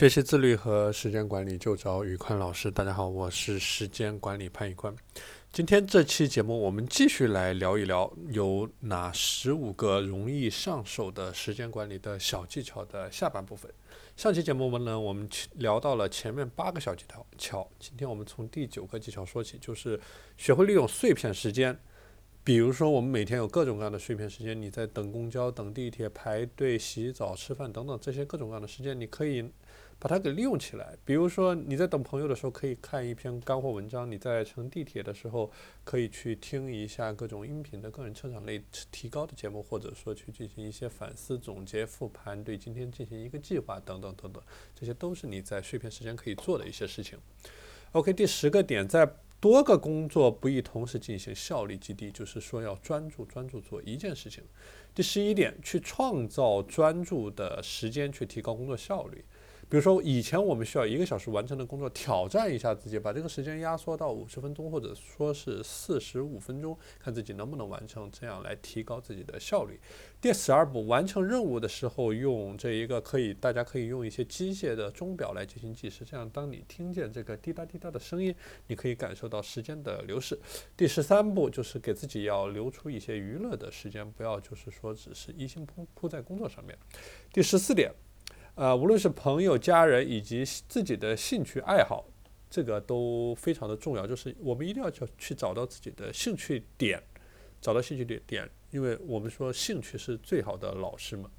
学习自律和时间管理就找宇宽老师。大家好，我是时间管理潘宇宽。今天这期节目，我们继续来聊一聊有哪十五个容易上手的时间管理的小技巧的下半部分。上期节目我们呢，我们聊到了前面八个小技巧，今天我们从第九个技巧说起，就是学会利用碎片时间。比如说，我们每天有各种各样的碎片时间，你在等公交、等地铁、排队、洗澡、吃饭等等这些各种各样的时间，你可以把它给利用起来。比如说，你在等朋友的时候，可以看一篇干货文章；你在乘地铁的时候，可以去听一下各种音频的个人成长类提高的节目，或者说去进行一些反思、总结、复盘，对今天进行一个计划等等等等，这些都是你在碎片时间可以做的一些事情。OK，第十个点在。多个工作不宜同时进行，效率极低。就是说，要专注专注做一件事情。第十一点，去创造专注的时间，去提高工作效率。比如说，以前我们需要一个小时完成的工作，挑战一下自己，把这个时间压缩到五十分钟，或者说是四十五分钟，看自己能不能完成，这样来提高自己的效率。第十二步，完成任务的时候，用这一个可以，大家可以用一些机械的钟表来进行计时，这样当你听见这个滴答滴答的声音，你可以感受到时间的流逝。第十三步就是给自己要留出一些娱乐的时间，不要就是说只是一心扑扑在工作上面。第十四点。呃，无论是朋友、家人以及自己的兴趣爱好，这个都非常的重要。就是我们一定要去去找到自己的兴趣点，找到兴趣点点，因为我们说兴趣是最好的老师嘛。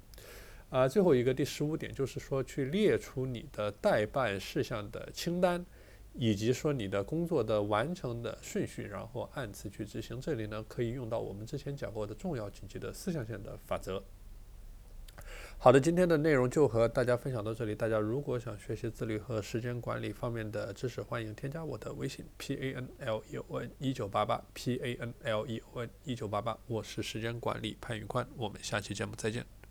啊，最后一个第十五点就是说，去列出你的待办事项的清单，以及说你的工作的完成的顺序，然后按次去执行。这里呢，可以用到我们之前讲过的重要紧急的四象限的法则。好的，今天的内容就和大家分享到这里。大家如果想学习自律和时间管理方面的知识，欢迎添加我的微信 p a n l e o n 一九八八 p a n l e o n 一九八八，我是时间管理潘宇宽，我们下期节目再见。